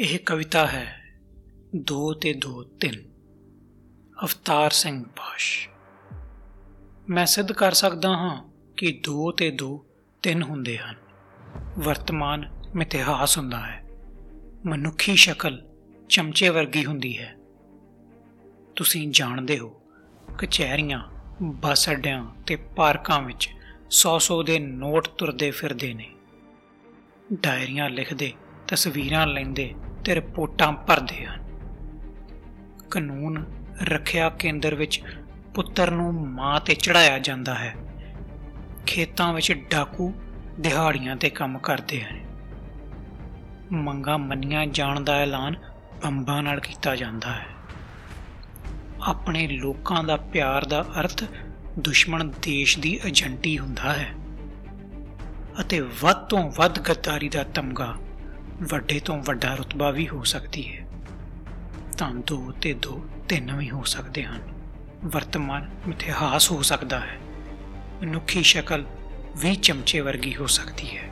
ਇਹ ਕਵਿਤਾ ਹੈ 2 ਤੇ 2 3 ਅਵਤਾਰ ਸਿੰਘ ਪਾਸ਼ ਮੈਂ ਸਿੱਧ ਕਰ ਸਕਦਾ ਹਾਂ ਕਿ 2 ਤੇ 2 3 ਹੁੰਦੇ ਹਨ। ਵਰਤਮਾਨ ਮਿਥਿਹਾਸ ਹੁੰਦਾ ਹੈ। ਮਨੁੱਖੀ ਸ਼ਕਲ ਚਮਚੇ ਵਰਗੀ ਹੁੰਦੀ ਹੈ। ਤੁਸੀਂ ਜਾਣਦੇ ਹੋ, ਕਚਹਿਰੀਆਂ, ਬੱਸ ਅੱਡਿਆਂ ਤੇ ਪਾਰਕਾਂ ਵਿੱਚ 100-100 ਦੇ ਨੋਟ ਤੁਰਦੇ ਫਿਰਦੇ ਨੇ। ਡਾਇਰੀਆਂ ਲਿਖਦੇ, ਤਸਵੀਰਾਂ ਲੈਂਦੇ ਤੇ ਰਿਪੋਰਟਾਂ ਭਰਦੇ ਹਨ। ਕਾਨੂੰਨ ਰੱਖਿਆ ਕੇਂਦਰ ਵਿੱਚ ਪੁੱਤਰ ਨੂੰ ਮਾਂ ਤੇ ਚੜਾਇਆ ਜਾਂਦਾ ਹੈ। ਖੇਤਾਂ ਵਿੱਚ ਡਾਕੂ ਦਿਹਾੜੀਆਂ ਤੇ ਕੰਮ ਕਰਦੇ ਹਨ। ਮੰਗਾ ਮੰਨੀਆਂ ਜਾਣ ਦਾ ਐਲਾਨ ਬੰਬਾਂ ਨਾਲ ਕੀਤਾ ਜਾਂਦਾ ਹੈ। ਆਪਣੇ ਲੋਕਾਂ ਦਾ ਪਿਆਰ ਦਾ ਅਰਥ ਦੁਸ਼ਮਣ ਦੇਸ਼ ਦੀ ਏਜੰਟੀ ਹੁੰਦਾ ਹੈ। ਅਤੇ ਵੱਧ ਤੋਂ ਵੱਧ ਗੱਦਾਰੀ ਦਾ ਤਮਗਾ ਵੱਡੇ ਤੋਂ ਵੱਡਾ ਰੁਤਬਾ ਵੀ ਹੋ ਸਕਦੀ ਹੈ। ਤਾਂ ਦੋ ਤੇ ਦੋ ਤਿੰਨ ਵੀ ਹੋ ਸਕਦੇ ਹਨ। ਵਰਤਮਾਨ ਮਿਥਿਹਾਸ ਹੋ ਸਕਦਾ ਹੈ। ਮਨੁੱਖੀ ਸ਼ਕਲ ਵੀ ਚਮਚੇ ਵਰਗੀ ਹੋ ਸਕਦੀ ਹੈ।